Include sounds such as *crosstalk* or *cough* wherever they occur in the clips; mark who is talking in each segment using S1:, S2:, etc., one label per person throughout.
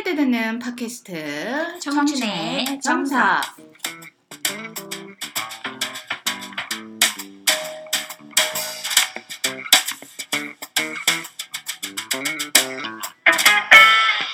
S1: 할때 듣는 팟캐스트
S2: 청춘의
S1: 정사.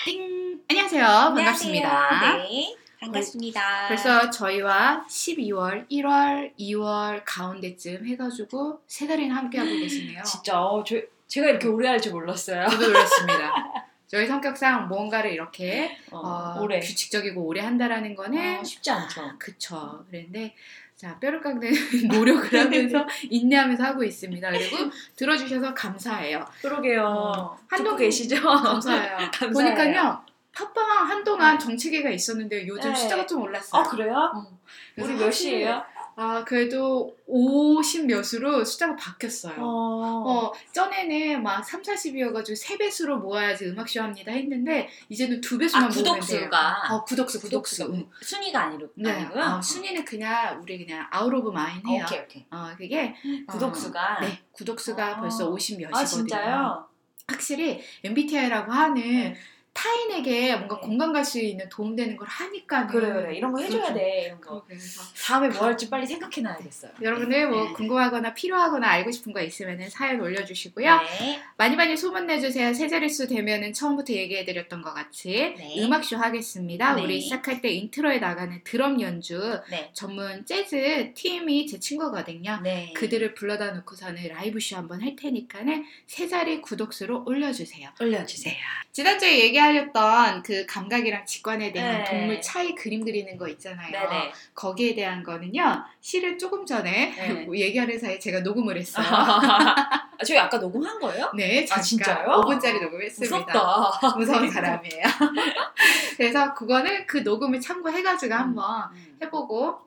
S1: 띵 안녕하세요 반갑습니다.
S2: 네, 반갑습니다.
S1: 그래서 저희와 12월, 1월, 2월 가운데쯤 해가지고 세 달이나 함께하고 *gasps* 계시네요.
S2: 진짜 어, 저, 제가 이렇게 오래 할 줄 몰랐어요.
S1: 저도 그렇습니다. *laughs* 저희 성격상 뭔가를 이렇게
S2: 어,
S1: 어,
S2: 오래.
S1: 규칙적이고 오래 한다라는 거는
S2: 어, 쉽지 않죠.
S1: 그쵸. 그런데 자 뼈를 깎는 *laughs* 노력을 하면서 *laughs* 인내하면서 하고 있습니다. 그리고 들어주셔서 감사해요.
S2: 그러게요.
S1: 어,
S2: 한동 계시죠?
S1: 감사해요. *laughs*
S2: 감사해요.
S1: 보니까요 팟빵 한동안 정체기가 있었는데 요즘
S2: 네.
S1: 숫자가 좀 올랐어요.
S2: 아 그래요?
S1: 어.
S2: 우리 몇 시예요?
S1: 아 그래도 50 몇으로 숫자가 바뀌었어요.
S2: 어.
S1: 어, 전에는 막 3, 40이어가지고 세배수로 모아야지 음악쇼 합니다 했는데, 이제는 두 배수만
S2: 아
S1: 모으면 돼요.
S2: 구독수가
S1: 어, 구독수, 구독수.
S2: 구독수
S1: 응.
S2: 순위가 아니로
S1: 네.
S2: 아니고요.
S1: 어, 순위는 그냥, 우리 그냥 아웃 of mind 해요.
S2: 오케이 오케이.
S1: 어, 그게,
S2: 구독수가
S1: 네, 구독수가
S2: 아.
S1: 벌써 50 몇이거든요.
S2: 아 진짜요?
S1: 확실히 MBTI라고 하는
S2: 네.
S1: 타인에게 뭔가
S2: 네.
S1: 공감 갈 수 있는 도움되는 걸 하니까.
S2: 그래 그래 이런 거 해줘야
S1: 그렇죠.
S2: 돼 이런 거.
S1: 그래서
S2: 다음에 뭐 할지 빨리 생각해놔야겠어요.
S1: 여러분들 뭐
S2: 네.
S1: 궁금하거나 필요하거나 알고 싶은 거 있으면 사연 올려주시고요.
S2: 네.
S1: 많이 많이 소문 내주세요. 세 자릿수 되면은 처음부터 얘기해드렸던 것 같이
S2: 네.
S1: 음악쇼 하겠습니다.
S2: 네.
S1: 우리 시작할 때 intro에 나가는 드럼 연주
S2: 네.
S1: 전문 재즈 팀이 제 친구거든요.
S2: 네.
S1: 그들을 불러다 놓고서는 라이브쇼 한번 할 테니까는 세 자리 구독수로 올려주세요.
S2: 올려주세요.
S1: 지난주에 얘기 하셨던 그 감각이랑 직관에 대한
S2: 네.
S1: 동물 차이 그림 그리는 거 있잖아요.
S2: 네네.
S1: 거기에 대한 거는요. 실은 조금 전에
S2: 네. *laughs*
S1: 얘기하는 사이에 제가 녹음을 했어요. *laughs*
S2: 아, 저희 아까 녹음한 거예요?
S1: 네, 잠깐
S2: 진짜요?
S1: 5분짜리 녹음했습니다.
S2: 무섭다. *laughs*
S1: 무서운 사람이에요. 그래서 그거는 그 녹음을 참고해가지고 한번
S2: 음.
S1: 해보고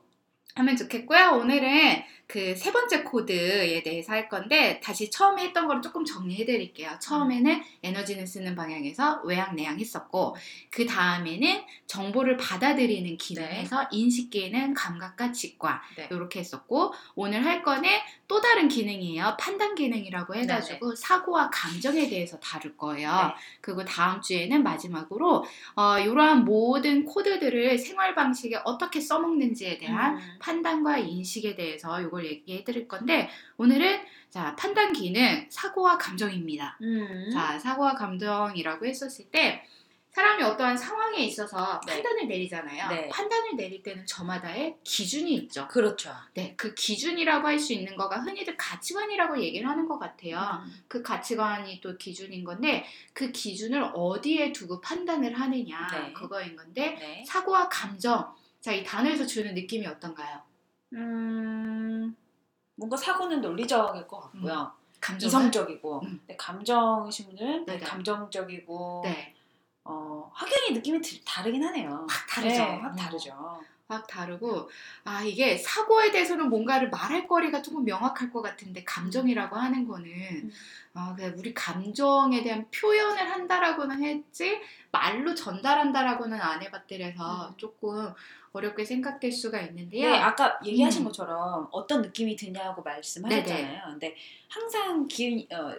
S1: 하면 좋겠고요. 오늘은 그 세 번째 코드에 대해서 할 건데 다시 처음에 했던 거를 조금 정리해 드릴게요. 처음에는 에너지는 쓰는 방향에서 외양 내양 했었고 그 다음에는 정보를 받아들이는 기능에서 인식 기능, 감각과 직관
S2: 네.
S1: 이렇게 했었고 오늘 할 거는 또 다른 기능이에요. 판단 기능이라고 해가지고 사고와 감정에 대해서 다룰 거예요.
S2: 네.
S1: 그리고 다음 주에는 마지막으로 어, 이러한 모든 코드들을 생활 방식에 어떻게 써먹는지에 대한
S2: 음.
S1: 판단과 인식에 대해서 이걸 얘기해 드릴 건데 오늘은 자 판단 기능 사고와 감정입니다.
S2: 음.
S1: 자 사고와 감정이라고 했었을 때 사람이 어떠한 상황에 있어서
S2: 네.
S1: 판단을 내리잖아요.
S2: 네.
S1: 판단을 내릴 때는 저마다의 기준이 있죠.
S2: 그렇죠.
S1: 네, 그 기준이라고 할 수 있는 거가 흔히들 가치관이라고 얘기를 하는 것 같아요.
S2: 음.
S1: 그 가치관이 또 기준인 건데 그 기준을 어디에 두고 판단을 하느냐
S2: 네.
S1: 그거인 건데
S2: 네.
S1: 사고와 감정 자 이 단어에서 주는 느낌이 어떤가요?
S2: 음. 뭔가 사고는 논리적일 것 같고요.
S1: 감정
S2: 이성적이고.
S1: 음.
S2: 근데 감정이신 분들은
S1: 네네.
S2: 감정적이고.
S1: 네,
S2: 어, 확연히 느낌이 들- 다르긴 하네요.
S1: 확 다르죠.
S2: 네, 확
S1: 음.
S2: 다르죠.
S1: 확 다르고 아 이게 사고에 대해서는 뭔가를 말할 거리가 조금 명확할 것 같은데 감정이라고 하는 거는
S2: 음.
S1: 아 그냥 우리 감정에 대한 표현을 한다라고는 했지 말로 전달한다라고는 안 해봤더래서
S2: 음.
S1: 조금 어렵게 생각될 수가 있는데요.
S2: 네, 아까 얘기하신
S1: 음.
S2: 것처럼 어떤 느낌이 드냐고 말씀하셨잖아요. 근데 항상 기, 어,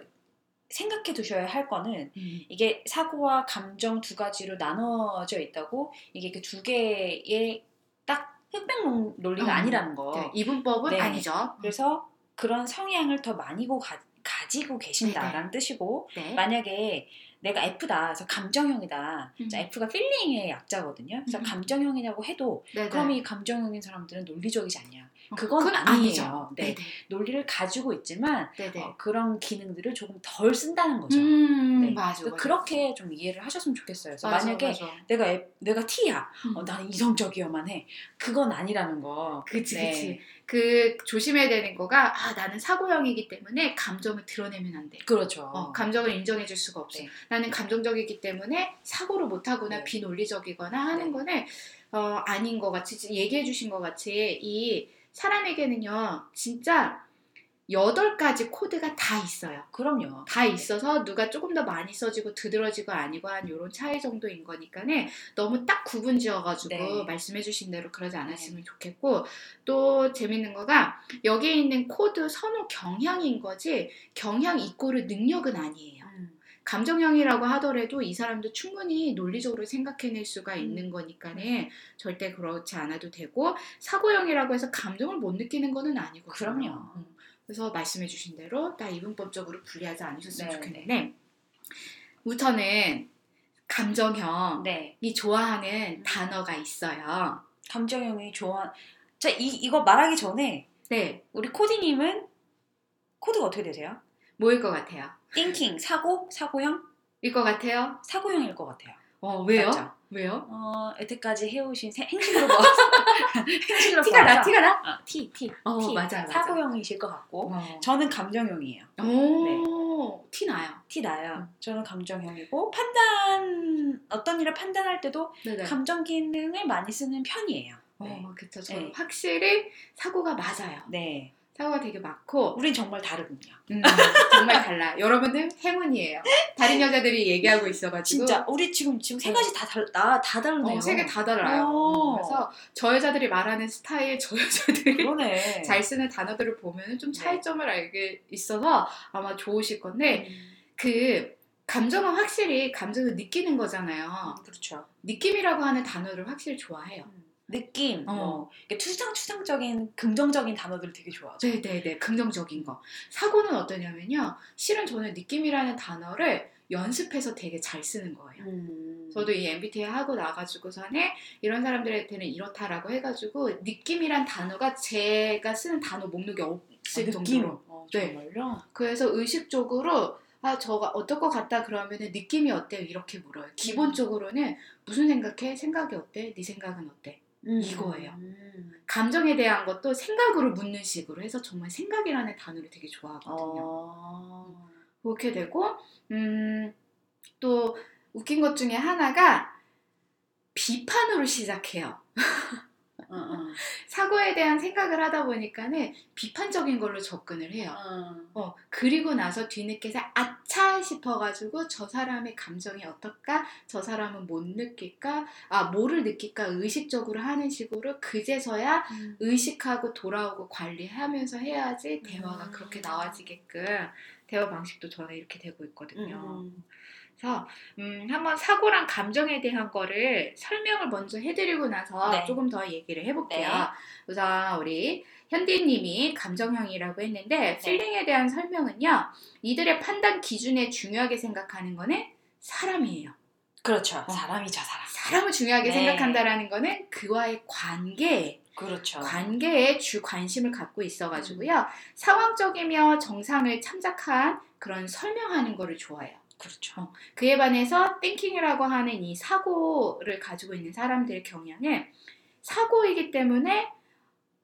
S2: 생각해 두셔야 할 거는
S1: 음.
S2: 이게 사고와 감정 두 가지로 나눠져 있다고 이게 그 두 개의 딱 흑백 논- 논리가
S1: 어.
S2: 아니라는 거.
S1: 네, 이분법은
S2: 네.
S1: 아니죠.
S2: 그래서 그런 성향을 더 많이 고 가, 가지고 계신다라는 뜻이고
S1: 네.
S2: 만약에 내가 F다, 그래서 감정형이다.
S1: 음.
S2: 자, F가 필링의 약자거든요. 그래서
S1: 음.
S2: 감정형이라고 해도
S1: 네네.
S2: 그럼 이 감정형인 사람들은 논리적이지 않냐?
S1: 어,
S2: 그건
S1: 그건
S2: 아니에요.
S1: 아니죠.
S2: 네.
S1: 네네.
S2: 논리를 가지고 있지만. 어, 그런 기능들을 조금 덜 쓴다는 거죠.
S1: 음,
S2: 네.
S1: 맞아, 맞아.
S2: 그렇게 좀 이해를 하셨으면 좋겠어요. 그래서
S1: 맞아,
S2: 만약에
S1: 맞아.
S2: 내가 F- 내가 T야,
S1: 음.
S2: 어, 나는 이성적이어만 해. 그건 아니라는 거.
S1: 그치,
S2: 네.
S1: 그치. 그 조심해야 되는 거가 아 나는 사고형이기 때문에 감정을 드러내면 안 돼.
S2: 그렇죠.
S1: 어, 감정을 인정해 줄 수가 없어.
S2: 네.
S1: 나는 감정적이기 때문에 사고를 못 하거나
S2: 네.
S1: 비논리적이거나 하는
S2: 네.
S1: 거는 어, 아닌 것 같이 얘기해 주신 것 같이 이 사람에게는요 진짜 여덟 가지 코드가 다 있어요.
S2: 그럼요.
S1: 다 있어서 누가 조금 더 많이 써지고 드들어지고 아니고 한 이런 차이 정도인 거니까는 너무 딱 구분 지어가지고
S2: 네.
S1: 말씀해주신 대로 그러지 않았으면 좋겠고 또 재밌는 거가 여기에 있는 코드 선호 경향인 거지 경향 이꼬르 능력은 아니에요.
S2: 음.
S1: 감정형이라고 하더라도 이 사람도 충분히 논리적으로 생각해낼 수가 있는 거니까는 절대 그렇지 않아도 되고 사고형이라고 해서 감정을 못 느끼는 거는 아니거든요.
S2: 그럼요.
S1: 음. 그래서 말씀해주신 대로 딱 이분법적으로 분리하지 않으셨으면
S2: 네,
S1: 좋겠는데 우선은 감정형이
S2: 네.
S1: 좋아하는
S2: 음.
S1: 단어가 있어요.
S2: 감정형이 좋아. 자, 이 이거 말하기 전에
S1: 네,
S2: 우리 코디님은 코드가 어떻게 되세요?
S1: 뭐일 것 같아요?
S2: 띵킹 사고 사고형
S1: 일 것 같아요?
S2: 사고형일 것 같아요.
S1: 어 왜요?
S2: 맞죠?
S1: 왜요?
S2: 어 여태까지 해오신 세- 행실로 봐. *laughs* 행실로
S1: 티가 나,
S2: 봐서
S1: 티가 나?
S2: 어, T T
S1: 어,
S2: T
S1: 맞아, 맞아.
S2: 사고형이실 것 같고
S1: 어.
S2: 저는 감정형이에요.
S1: 오, 티 나요.
S2: 티 나요.
S1: 음.
S2: 저는 감정형이고 판단 어떤 일을 판단할 때도
S1: 네네.
S2: 감정 기능을 많이 쓰는 편이에요. 네.
S1: 어, 그쵸. 저는
S2: 네.
S1: 확실히 사고가 맞아요.
S2: 네.
S1: 사고가 되게 많고,
S2: 우린 정말 다르군요.
S1: 음, 정말 달라. 여러분들 행운이에요. 다른 여자들이 얘기하고 있어가지고.
S2: 진짜 우리 지금 지금 세 가지 다 달, 나, 다 다르네요.
S1: 어, 세개 다 달라요.
S2: 오.
S1: 그래서 저 여자들이 말하는 스타일, 저 여자들이
S2: 그러네. *laughs*
S1: 잘 쓰는 단어들을 보면 좀
S2: 네.
S1: 차이점을 알게 있어서 아마 좋으실 건데,
S2: 음,
S1: 그 감정은 확실히 감정을 느끼는 거잖아요.
S2: 그렇죠.
S1: 느낌이라고 하는 단어를 확실히 좋아해요.
S2: 음, 느낌,
S1: 어.
S2: 뭐 추상추상적인 긍정적인 단어들을 되게 좋아하죠.
S1: 네네네, 긍정적인 거. 사고는 어떠냐면요. 실은 저는 느낌이라는 단어를 연습해서 되게 잘 쓰는 거예요.
S2: 음.
S1: 저도 이 MBTI 하고 나가지고서는 이런 사람들한테는 이렇다라고 해가지고 느낌이란 단어가 제가 쓰는 단어 목록에 없을
S2: 아.
S1: 정도로.
S2: 어,
S1: 네.
S2: 정말요?
S1: 그래서 의식적으로 아 저가 어떨 것 같다 그러면은 느낌이 어때요 이렇게 물어요. 기본적으로는 무슨 생각해? 생각이 어때? 네 생각은 어때? 이거예요.
S2: 음.
S1: 감정에 대한 것도 생각으로 묻는 식으로 해서 정말 생각이라는 단어를 되게 좋아하거든요.
S2: 어.
S1: 그렇게 되고 음, 또 웃긴 것 중에 하나가 비판으로 시작해요. *laughs*
S2: 어, 어. *laughs*
S1: 사고에 대한 생각을 하다 보니까는 비판적인 걸로 접근을 해요.
S2: 어.
S1: 어, 그리고 나서 뒤늦게서 아차 싶어가지고 저 사람의 감정이 어떨까? 저 사람은 못 느낄까? 아, 뭐를 느낄까? 의식적으로 하는 식으로 그제서야
S2: 음.
S1: 의식하고 돌아오고 관리하면서 해야지 대화가
S2: 음.
S1: 그렇게 나와지게끔 대화 방식도 저는 이렇게 되고 있거든요.
S2: 음.
S1: 그래서 음, 한번 사고랑 감정에 대한 거를 설명을 먼저 해드리고 나서
S2: 네.
S1: 조금 더 얘기를 해볼게요.
S2: 네.
S1: 우선 우리 현디님이 감정형이라고 했는데
S2: 네.
S1: 필링에 대한 설명은요. 이들의 판단 기준에 중요하게 생각하는 거는 사람이에요.
S2: 그렇죠.
S1: 어.
S2: 사람이죠, 사람.
S1: 사람을 중요하게
S2: 네.
S1: 생각한다라는 거는 그와의 관계,
S2: 그렇죠.
S1: 관계에 주 관심을 갖고
S2: 음.
S1: 있어가지고요. 상황적이며 정상을 참작한 그런 설명하는 거를 좋아해요.
S2: 그렇죠.
S1: 그에 반해서 띵킹이라고 하는 이 사고를 가지고 있는 사람들의 경향은 사고이기 때문에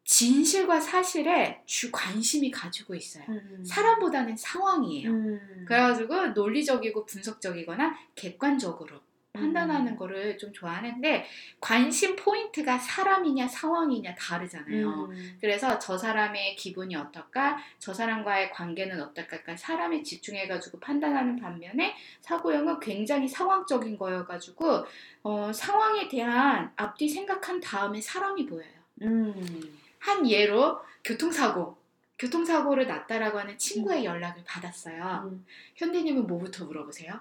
S1: 진실과 사실에 주 관심이 가지고 있어요.
S2: 음.
S1: 사람보다는 상황이에요.
S2: 음.
S1: 그래가지고 논리적이고 분석적이거나 객관적으로 판단하는
S2: 음.
S1: 거를 좀 좋아하는데 관심 포인트가 사람이냐 상황이냐 다르잖아요.
S2: 음.
S1: 그래서 저 사람의 기분이 어떨까, 저 사람과의 관계는 어떨까, 그러니까 사람에 집중해가지고 판단하는 반면에 사고형은 굉장히 상황적인 거여가지고 어, 상황에 대한 앞뒤 생각한 다음에 사람이 보여요.
S2: 음.
S1: 한 예로 교통사고, 교통사고를 났다라고 하는 친구의 연락을 받았어요.
S2: 음.
S1: 현디님은 뭐부터 물어보세요?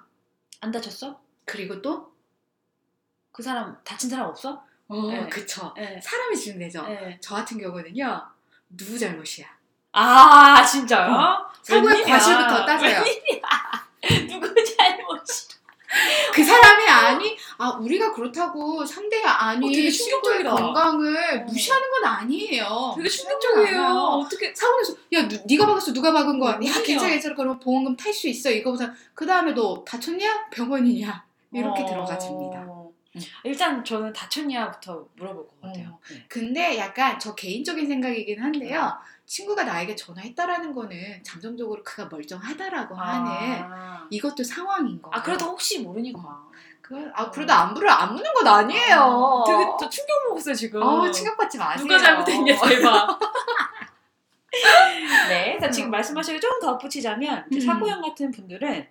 S2: 안 다쳤어?
S1: 그리고 또?
S2: 그 사람 다친 사람 없어?
S1: 어,
S2: 네.
S1: 그쵸.
S2: 네.
S1: 사람이 질문되죠.
S2: 네.
S1: 저 같은 경우는요, 누구 잘못이야?
S2: 아 진짜요?
S1: 어. 사고의. 과실부터 따져요. *laughs*
S2: 누구 잘못이?
S1: 그 사람이 아니, 아 우리가 그렇다고 상대가 아니
S2: 어, 되게 충격적이다.
S1: 건강을
S2: 어.
S1: 무시하는 건 아니에요.
S2: 되게 충격적이에요. 어떻게?
S1: 사고에서 야 누, 네가 박았어 누가 박은 거야? 야. 괜찮아 괜찮아 그러면 보험금 탈 수 있어 이거보다 그 다음에 너 다쳤냐? 병원이냐? 이렇게
S2: 어.
S1: 들어가 줍니다. 음.
S2: 일단 저는 다쳤냐부터 물어볼 것 같아요.
S1: 어.
S2: 네.
S1: 근데 약간 저 개인적인 생각이긴 한데요. 친구가 나에게 전화했다라는 거는 잠정적으로 그가 멀쩡하다라고 하는
S2: 아.
S1: 이것도 상황인 거예요.
S2: 아 그래도 혹시 모르니까.
S1: 그, 아 그래도 안 부르 안 묻는 건 아니에요.
S2: 아, 되게 저 충격 먹었어요 지금.
S1: 어, 충격받지 마세요.
S2: 누가 잘못했냐 대박. *laughs* 네, 자, 지금
S1: 음.
S2: 말씀하시고 조금 더 붙이자면 이제
S1: 음.
S2: 사고형 같은 분들은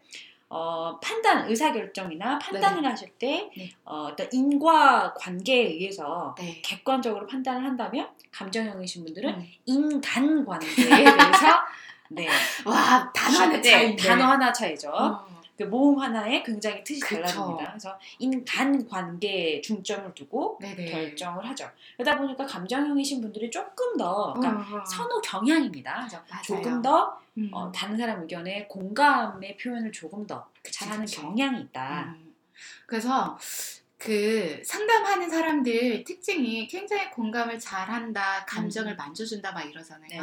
S2: 어, 판단, 의사결정이나 판단을 하실 때
S1: 네.
S2: 어, 어떤 인과 관계에 의해서
S1: 네.
S2: 객관적으로 판단을 한다면 감정형이신 분들은
S1: 음.
S2: 인간 관계에 대해서 *laughs* 네,
S1: 와 단어 하나
S2: 네,
S1: 차이인데.
S2: 단어 하나 차이죠.
S1: 어.
S2: 그 모음 하나에 굉장히 뜻이
S1: 그쵸.
S2: 달라집니다. 그래서 인간 관계에 중점을 두고
S1: 네네.
S2: 결정을 하죠. 그러다 보니까 감정형이신 분들이 조금 더 그러니까
S1: 어, 어.
S2: 선호 경향입니다. 그래서
S1: 맞아요.
S2: 조금 더
S1: 음.
S2: 어, 다른 사람 의견에 공감의 표현을 조금 더
S1: 그치,
S2: 잘하는
S1: 그치.
S2: 경향이 있다.
S1: 음. 그래서 그 상담하는 사람들 특징이 굉장히 공감을 잘한다, 감정을
S2: 음.
S1: 만져준다 막 이러잖아요.
S2: 네.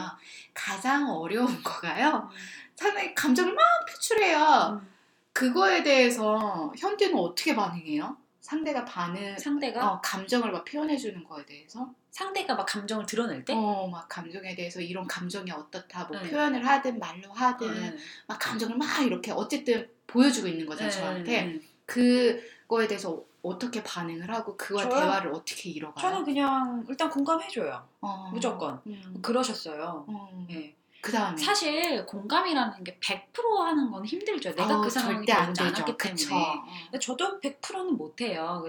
S1: 가장 어려운 *laughs* 거가요. 상당히 감정을 막 표출해요.
S2: 음.
S1: 그거에 대해서 현대는 어떻게 반응해요? 상대가 반응,
S2: 상대가
S1: 어, 감정을 막 표현해 주는 거에 대해서,
S2: 상대가 막 감정을 드러낼 때
S1: 어, 막 감정에 대해서 이런 감정이 어떻다, 뭐
S2: 네.
S1: 표현을 하든 말로 하든,
S2: 음.
S1: 막 감정을 막 이렇게 어쨌든 보여주고 있는 거죠
S2: 네,
S1: 저한테.
S2: 음.
S1: 그거에 대해서 어떻게 반응을 하고 그와
S2: 저요?
S1: 대화를 어떻게 이뤄가요?
S2: 저는 그냥 일단 공감해줘요.
S1: 어,
S2: 무조건.
S1: 음.
S2: 그러셨어요.
S1: 어.
S2: 예.
S1: 그 다음에
S2: 사실 공감이라는 게 100% 하는 건 힘들죠. 내가 그 상황이 되지. 않았기
S1: 그쵸.
S2: 때문에.
S1: 어.
S2: 저도 100%는 못해요.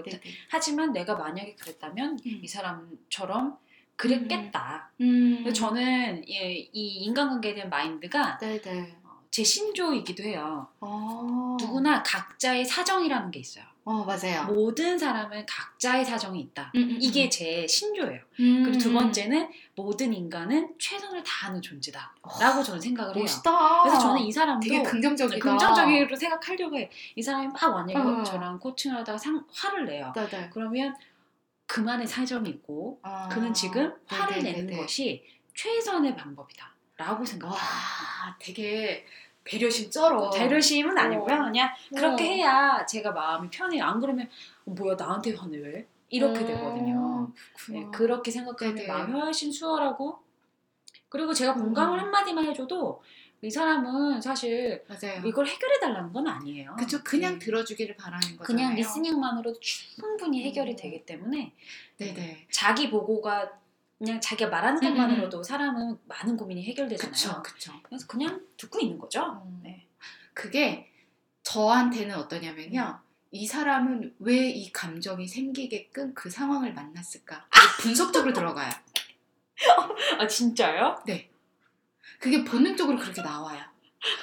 S2: 하지만 내가 만약에 그랬다면
S1: 음.
S2: 이 사람처럼 그랬겠다.
S1: 음.
S2: 저는 예, 이 인간관계에 대한 마인드가
S1: 네네.
S2: 어, 제 신조이기도 해요.
S1: 어.
S2: 누구나 각자의 사정이라는 게 있어요.
S1: 어 맞아요.
S2: 모든 사람은 각자의 사정이 있다.
S1: 음, 음,
S2: 이게
S1: 음.
S2: 제 신조예요.
S1: 음.
S2: 그리고 두 번째는 모든 인간은 최선을 다하는 존재다. 라고 저는 생각을 해요.
S1: 멋있다.
S2: 그래서 저는 이 사람도
S1: 되게 긍정적이다.
S2: 긍정적으로 생각하려고 해. 이 사람이 막 만약에
S1: 어.
S2: 저랑 코칭을 하다가 상, 화를 내요.
S1: 네네.
S2: 그러면 그만의 사정이 있고
S1: 아.
S2: 그는 지금 화를
S1: 네네네네.
S2: 내는 것이 최선의 방법이다. 라고 생각해요.
S1: 와 되게 배려심 쩔어.
S2: 배려심은 아니고요.
S1: 어.
S2: 그냥 그렇게
S1: 어.
S2: 해야 제가 마음이 편해요. 안 그러면 어, 뭐야 나한테 화내 왜? 이렇게
S1: 어,
S2: 되거든요. 네, 그렇게 생각하면
S1: 네네.
S2: 마음이 훨씬 수월하고 그리고 제가 공감을
S1: 음.
S2: 한마디만 해줘도 이 사람은 사실
S1: 맞아요.
S2: 이걸 해결해 달라는 건 아니에요.
S1: 그쵸 그냥
S2: 음.
S1: 들어주기를 바라는 거잖아요.
S2: 그냥 리스닝만으로도 충분히 해결이
S1: 음.
S2: 되기 때문에
S1: 네네.
S2: 자기 보고가 그냥 자기가 말하는
S1: 음,
S2: 것만으로도 사람은 많은 고민이
S1: 그쵸
S2: 해결되잖아요.
S1: 그쵸.
S2: 그래서 그냥 듣고 있는 거죠.
S1: 음.
S2: 네.
S1: 그게 저한테는 어떠냐면요. 이 사람은 왜 이 감정이 생기게끔 그 상황을 만났을까? 분석적으로 들어가요. *laughs*
S2: 아 진짜요?
S1: 그게 본능적으로 그렇게 나와요.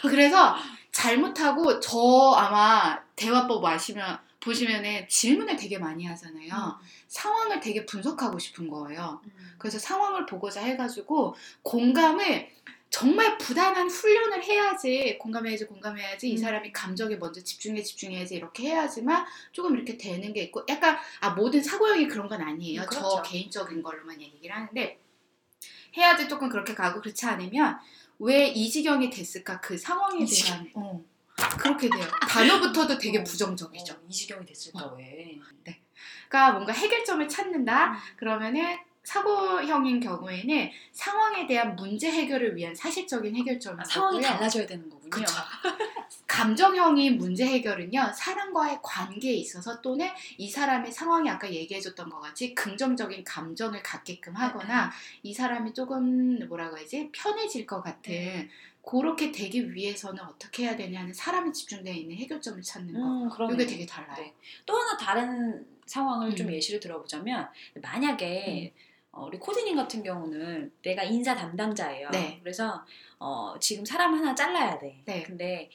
S1: 그래서 잘못하고 저 아마 대화법 아시면 보시면은 질문을 되게 많이 하잖아요. 상황을 되게 분석하고 싶은 거예요.
S2: 음.
S1: 그래서 상황을 보고자 해가지고 공감을 정말 부단한 훈련을 해야지 공감해야지 공감해야지 이
S2: 음.
S1: 사람이 감정에 먼저 집중해 집중해야지 이렇게 해야지만 조금 이렇게 되는 게 있고 약간 아 모든 사고형이 그런 건 아니에요
S2: 음,
S1: 저
S2: 그렇죠.
S1: 개인적인 걸로만 얘기를 하는데 해야지 조금 그렇게 가고 그렇지 않으면 왜 이 지경이 됐을까 그 상황에. 대한 어, 그렇게 돼요 단어부터도 되게
S2: 어,
S1: 부정적이죠
S2: 어, 이 지경이 됐을까
S1: 어.
S2: 왜?
S1: 그러니까 뭔가 해결점을 찾는다
S2: 음.
S1: 그러면은 사고형인 경우에는 상황에 대한 문제 해결을 위한 사실적인 해결점인
S2: 아, 상황이
S1: 거고요.
S2: 달라져야 되는 거군요.
S1: 그쵸. 감정형인 문제 해결은요 사람과의 관계에 있어서 또는 이 사람의 상황이 아까 얘기해줬던 것 같이 긍정적인 감정을 갖게끔 하거나
S2: 네.
S1: 이 사람이 조금 뭐라고 해야지 편해질 것 같은
S2: 네.
S1: 그렇게 되기 위해서는 어떻게 해야 되냐는 사람이 집중되어 있는 해결점을 찾는 거
S2: 음.
S1: 이게 되게 달라요.
S2: 네. 또 하나 다른 상황을 좀
S1: 음.
S2: 예시를 들어보자면 만약에 어, 우리 코디님 같은 경우는 내가 인사 담당자예요.
S1: 네.
S2: 그래서 어, 지금 사람 하나 잘라야 돼.
S1: 네.
S2: 근데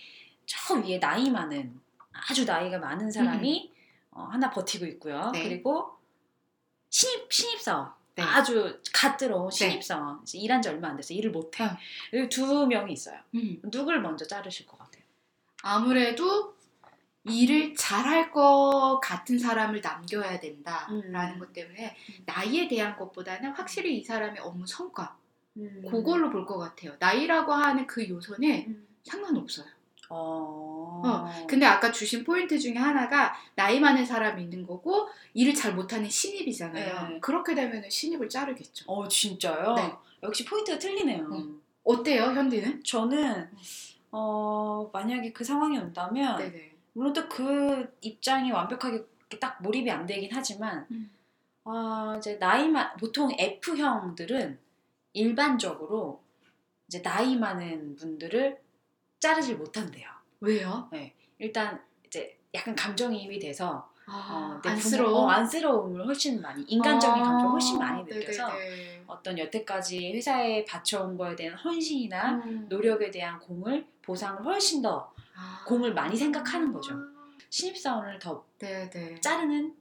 S2: 저 위에 나이 많은 아주 나이가 많은 사람이 어, 하나 버티고 있고요.
S1: 음. 네.
S2: 그리고 신입 신입 사원
S1: 네.
S2: 아주 갓 들어온 신입사원 이제 일한 지 얼마 안 돼서 일을 못해.
S1: 어.
S2: 여기 두 명이 있어요.
S1: 음.
S2: 누굴 먼저 자르실 것 같아요?
S1: 아무래도 일을 잘할 것 같은 사람을 남겨야 된다라는
S2: 음.
S1: 것 때문에 나이에 대한 것보다는 확실히 이 사람의 업무 성과
S2: 음.
S1: 그걸로 볼 것 같아요. 나이라고 하는 그 요소는
S2: 음.
S1: 상관없어요.
S2: 어.
S1: 어, 근데 아까 주신 포인트 중에 하나가 나이 많은 사람이 있는 거고 일을 잘 못하는 신입이잖아요.
S2: 네.
S1: 그렇게 되면 신입을 자르겠죠.
S2: 어 진짜요?
S1: 네.
S2: 역시 포인트가 틀리네요.
S1: 음. 어때요, 현디는?
S2: 저는 어 만약에 그 상황이 온다면
S1: 네네.
S2: 물론 또 그 입장이 완벽하게 딱 몰입이 안 되긴 하지만
S1: 음.
S2: 아 이제 나이만 보통 F형들은 일반적으로 이제 나이 많은 분들을 자르질 못한대요.
S1: 왜요?
S2: 일단 이제 약간 감정이입이 돼서
S1: 아,
S2: 어, 내. 부모, 어, 안쓰러움을 훨씬 많이 인간적인
S1: 아,
S2: 감정을 훨씬 많이 느껴서
S1: 네네네.
S2: 어떤 여태까지 회사에 바쳐온 거에 대한 헌신이나
S1: 음.
S2: 노력에 대한 공을 보상을 훨씬 더
S1: 아.
S2: 공을 많이 생각하는 거죠. 신입사원을 더
S1: 네네.
S2: 자르는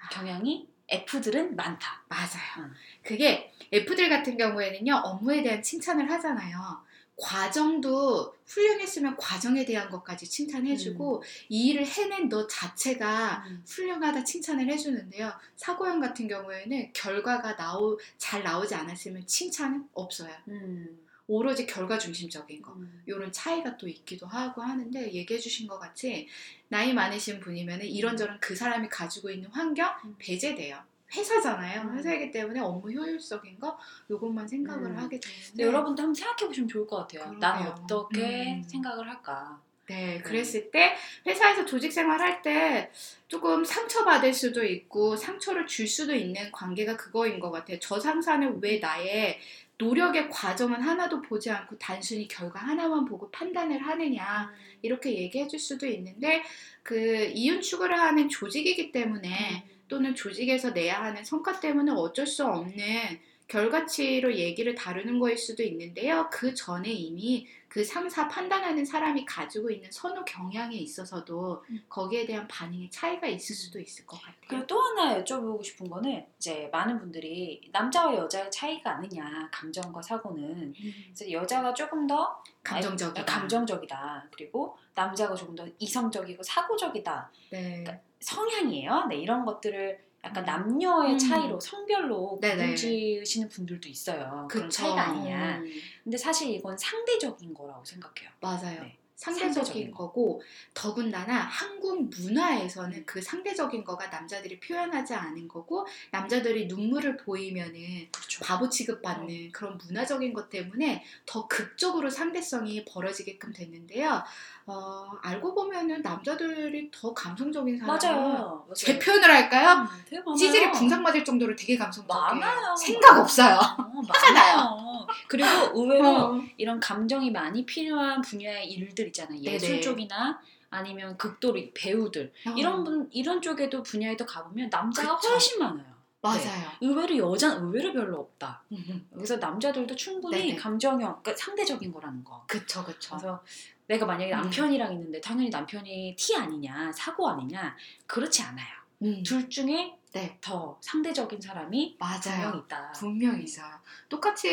S1: 아.
S2: 경향이 F들은 많다.
S1: 맞아요.
S2: 음.
S1: 그게 F들 같은 경우에는요, 업무에 대한 칭찬을 하잖아요. 과정도 훌륭했으면 과정에 대한 것까지 칭찬해주고, 이 일을 해낸 너 자체가
S2: 음.
S1: 훌륭하다 칭찬을 해주는데요. 사고형 같은 경우에는 결과가 나오, 잘 나오지 않았으면 칭찬은 없어요.
S2: 음.
S1: 오로지 결과 중심적인 거.
S2: 음.
S1: 이런 차이가 또 있기도 하고 하는데 얘기해 주신 것 같이 나이 많으신 분이면 이런저런 그 사람이 가지고 있는 환경
S2: 음.
S1: 배제돼요. 회사잖아요.
S2: 음.
S1: 회사이기 때문에 업무 효율적인 거 요것만 생각을
S2: 음.
S1: 하게 되는데
S2: 여러분도 한번 생각해 보시면 좋을 것 같아요. 나는. 어떻게
S1: 음.
S2: 생각을 할까?
S1: 네, 그랬을 때 회사에서 조직 생활할 때 조금 상처받을 수도 있고 상처를 줄 수도 있는 관계가 그거인 것 같아요. 저 상사는 왜 나의 노력의 과정은 하나도 보지 않고 단순히 결과 하나만 보고 판단을 하느냐 이렇게 얘기해 줄 수도 있는데 그 이윤 추구를 하는 조직이기 때문에 또는 조직에서 내야 하는 성과 때문에 어쩔 수 없는 결과치로 얘기를 다루는 거일 수도 있는데요. 그 전에 이미 그 상사 판단하는 사람이 가지고 있는 선호 경향에 있어서도
S2: 음.
S1: 거기에 대한 반응의 차이가 있을 수도 있을 것 같아요.
S2: 그리고 또 하나 여쭤보고 싶은 거는 이제 많은 분들이 남자와 여자의 차이가 아느냐 감정과 사고는
S1: 음,
S2: 그래서 여자가 조금 더
S1: 감정적이다.
S2: 아, 감정적이다 그리고 남자가 조금 더 이성적이고 사고적이다
S1: 네.
S2: 성향이에요. 네 이런 것들을 약간
S1: 음.
S2: 남녀의
S1: 음.
S2: 차이로 성별로. 구분지으시는 분들도 있어요. 그런
S1: 그쵸.
S2: 차이가 아니냐.
S1: 음,
S2: 근데 사실 이건 상대적인 거라고 생각해요.
S1: 맞아요.
S2: 네.
S1: 상대적인
S2: 상대적인
S1: 거고 더군다나 한국 문화에서는 그 상대적인 거가 남자들이 표현하지 않은 거고 남자들이 눈물을 보이면은
S2: 그렇죠.
S1: 바보 취급받는 그런 문화적인 것 때문에 더 극적으로 상대성이 벌어지게끔 됐는데요. 어, 알고 보면은 남자들이 더 감성적인 사람.
S2: 맞아요.
S1: 제 표현을 할까요?
S2: 음.
S1: 찌질이 궁상 맞을 정도로 되게 감성적이에요.
S2: 많아요.
S1: 생각 없어요.
S2: 어, 많아요. 그리고 의외로
S1: 어.
S2: 이런 감정이 많이 필요한 분야의 일들 있잖아요. 예술
S1: 네네.
S2: 쪽이나 아니면 극도로 배우들 이런 분 이런 쪽에도 분야에도 가보면 남자가
S1: 그쵸.
S2: 훨씬 많아요.
S1: 맞아요.
S2: 의외로 여자는 의외로 별로 없다.
S1: 음,
S2: 여기서 남자들도 충분히
S1: 네네.
S2: 감정형, 그러니까 상대적인 거라는 거.
S1: 그쵸 그쵸.
S2: 그래서 내가 만약에
S1: 음.
S2: 남편이랑 있는데 당연히 남편이 T 아니냐, 사고 아니냐 그렇지 않아요.
S1: 음,
S2: 둘 중에
S1: 네.
S2: 더 상대적인 사람이
S1: 맞아요.
S2: 분명 있다.
S1: 분명히 있어요. 똑같이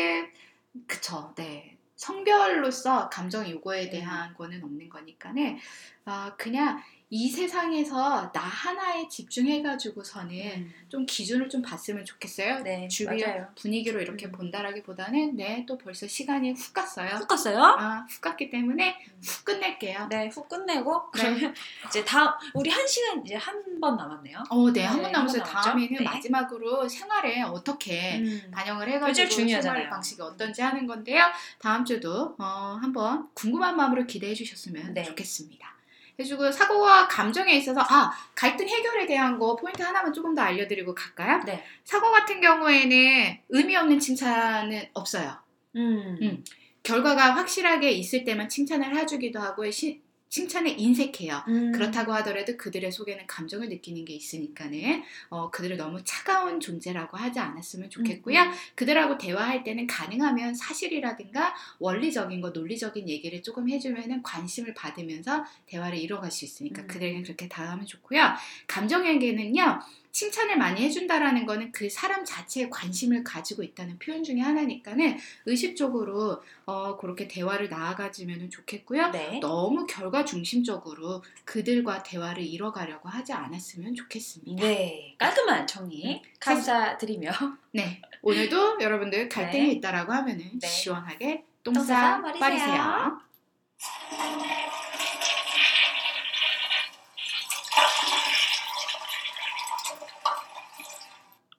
S1: 그쵸. 네. 성별로서 감정 요구에 대한 거는 없는 거니까는 아 그냥 이 세상에서 나 하나에 집중해가지고서는
S2: 음.
S1: 좀 기준을 좀 봤으면 좋겠어요.
S2: 네,
S1: 주변
S2: 맞아요.
S1: 분위기로 이렇게
S2: 음.
S1: 본다라기보다는 네 또 벌써 시간이 훅 갔어요.
S2: 훅 갔어요?
S1: 아, 훅 갔기 때문에 훅 끝낼게요.
S2: 네, 훅 끝내고
S1: 네.
S2: 그러면 *laughs* 이제 다음 우리 한 시간 이제 한 번 남았네요.
S1: 어, 네, 한
S2: 네,
S1: 번 남았어요. 다음에는
S2: 네.
S1: 마지막으로 생활에 어떻게
S2: 음.
S1: 반영을 해가지고. 생활 방식이 어떤지 하는 건데요. 다음 주도 어, 한번 궁금한 마음으로 기대해 주셨으면
S2: 네.
S1: 좋겠습니다. 해주고 사고와 감정에 있어서 아 갈등 해결에 대한 거 포인트 하나만 조금 더 알려드리고 갈까요?
S2: 네.
S1: 사고 같은 경우에는 의미 없는 칭찬은 없어요.
S2: 음.
S1: 음. 결과가 확실하게 있을 때만 칭찬을 해주기도 하고 시- 칭찬에 인색해요.
S2: 음.
S1: 그렇다고 하더라도 그들의 속에는 감정을 느끼는 게 있으니까는 어, 그들을 너무 차가운 존재라고 하지 않았으면 좋겠고요.
S2: 음.
S1: 그들하고 대화할 때는 가능하면 사실이라든가 원리적인 거, 논리적인 얘기를 조금 해주면은 관심을 받으면서 대화를 이뤄갈 수 있으니까
S2: 음.
S1: 그들에게 그렇게 다가가면 좋고요. 감정에게는요. 칭찬을 많이 해준다라는 거는 그 사람 자체에 관심을 가지고 있다는 표현 중에 하나니까는 의식적으로 어, 그렇게 대화를 나아가지면 좋겠고요.
S2: 네.
S1: 너무 결과 중심적으로 그들과 대화를 이뤄가려고 하지 않았으면 좋겠습니다.
S2: 네. 깔끔한 정리
S1: 네.
S2: 감사드리며
S1: 네, 오늘도 *laughs* 여러분들 갈등이
S2: 네.
S1: 있다라고 하면은
S2: 네.
S1: 시원하게
S2: 똥
S1: 똥싸. 빠리세요.